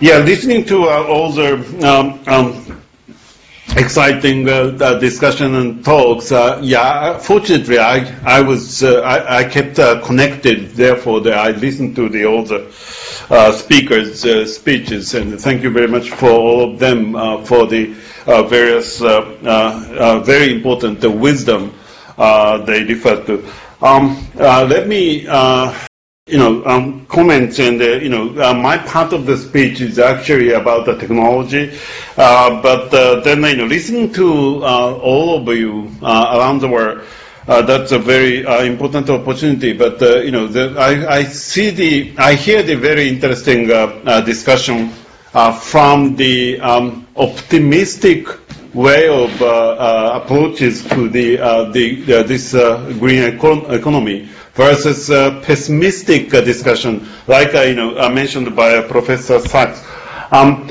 Yeah, listening to uh, the um, um, exciting uh, discussion and talks. Uh, yeah, fortunately, I I was uh, I, I, kept uh, connected. Therefore, the, I listened to the the uh, speakers' speeches, and thank you very much for all of them for the various very important wisdom they refer to. Um, let me you know, um, comments and, uh, you know, uh, my part of the speech is actually about the technology. Uh, but uh, then, you know, listening to uh, all of you uh, around the world, that's a very important opportunity. But, you know, the, I, I, see the, I hear the very interesting discussion from the um, optimistic way of approaches to the, the this green econ economy versus uh, pessimistic uh, discussion, like uh, you know mentioned by Professor Sachs. Um,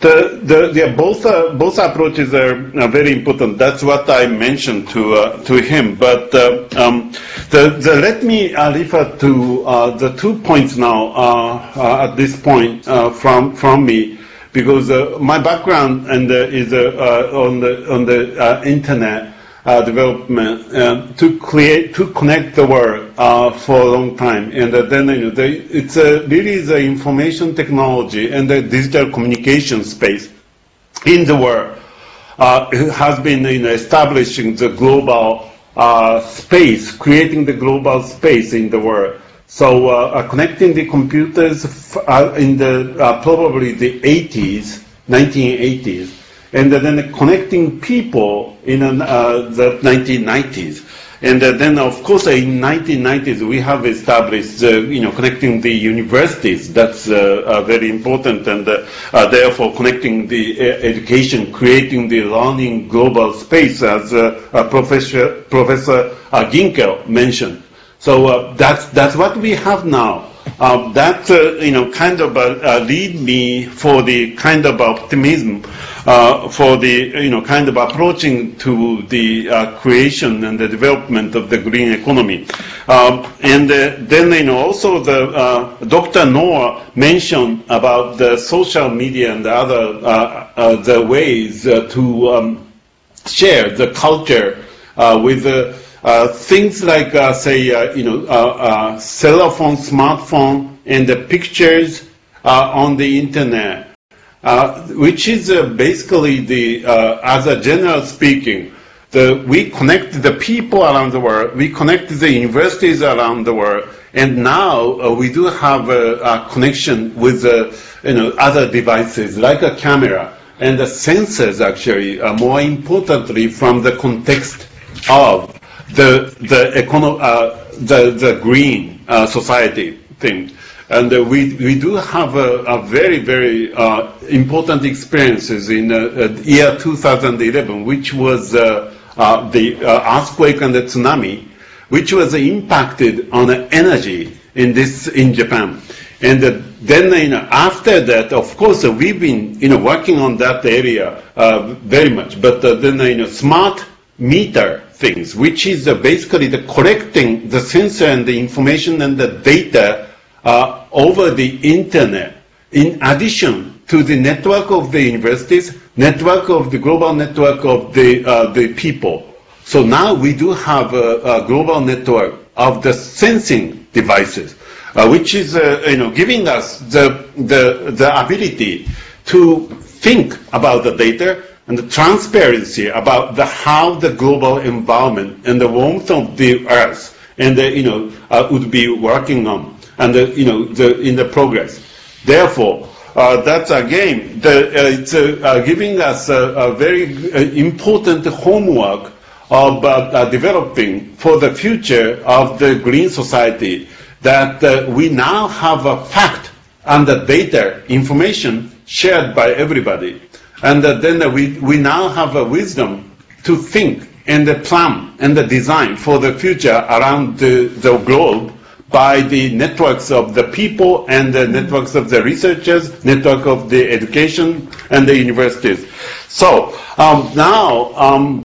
the, the, both uh, both approaches are uh, very important. That's what I mentioned to uh, to him. But um, the, the, let me refer to the two points now at this point from from me, because my background and is on the on the internet uh, development um, to create to connect the world uh, for a long time, and uh, then you know, they, it's really the information technology and the digital communication space in the world uh, has been you know, establishing the global uh, space, creating the global space in the world. So uh, connecting the computers in the probably the 80s, 1980s and then connecting people in uh, the 1990s. And uh, then, of course, in 1990s, we have established, uh, you know, connecting the universities. That's uh, uh, very important, and uh, therefore connecting the education, creating the learning global space, as Professor Professor Ginkel mentioned. So that's that's what we have now. that you know kind of lead me for the kind of optimism uh, for the you know kind of approaching to the uh, creation and the development of the green economy. Um, and uh, then you know also the uh, Dr. Noah mentioned about the social media and the other uh, uh, the ways to um, share the culture with things like say you know cell phone, smartphone, and the pictures on the internet which is uh, basically the, uh, as a general speaking, the, we connect the people around the world, we connect the universities around the world, and now uh, we do have a, a connection with uh, you know, other devices like a camera and the sensors actually, uh, more importantly from the context of the, the, econo- the, the green society thing. And uh, we, we do have a, a very, very uh, important experiences in uh, year 2011, which was uh, uh, the uh, earthquake and the tsunami, which was impacted on energy in this in Japan. And then you know, after that, of course, we've been you know, working on that area very much. But then you know, smart meter things, which is basically the collecting the sensor and the information and the data uh, over the internet, in addition to the network of the universities, network of the global network of the, uh, the people. So now we do have a, a global network of the sensing devices, uh, which is uh, you know, giving us the, the, the ability to think about the data and the transparency about the, how the global environment and the warmth of the earth and the, you know, uh, would be working on and the, you know the, in the progress. Therefore, uh, that's again the, uh, it's uh, uh giving us a, very uh, important homework of uh, developing for the future of the green society. That we now have a fact and the data information shared by everybody, and then we we now have a wisdom to think and the plan and the design for the future around the, the globe by the networks of the people and the networks of the researchers, network of the education and the universities. So um, now um,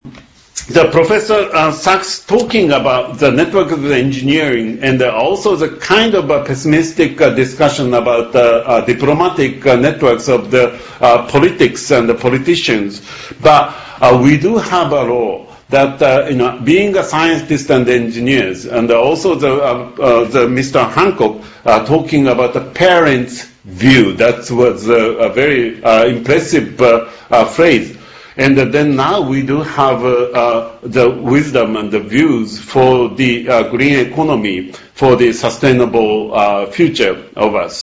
the professor uh, Sachs talking about the network of the engineering and uh, also the kind of a pessimistic uh, discussion about the uh, diplomatic uh, networks of the uh, politics and the politicians. But we do have a role that uh, you know, being a scientist and engineers, and also the, uh, uh, the Mr. Hancock talking about the parents' view. That was a, very impressive phrase. And then now we do have uh, uh, the wisdom and the views for the uh, green economy, for the sustainable future of us.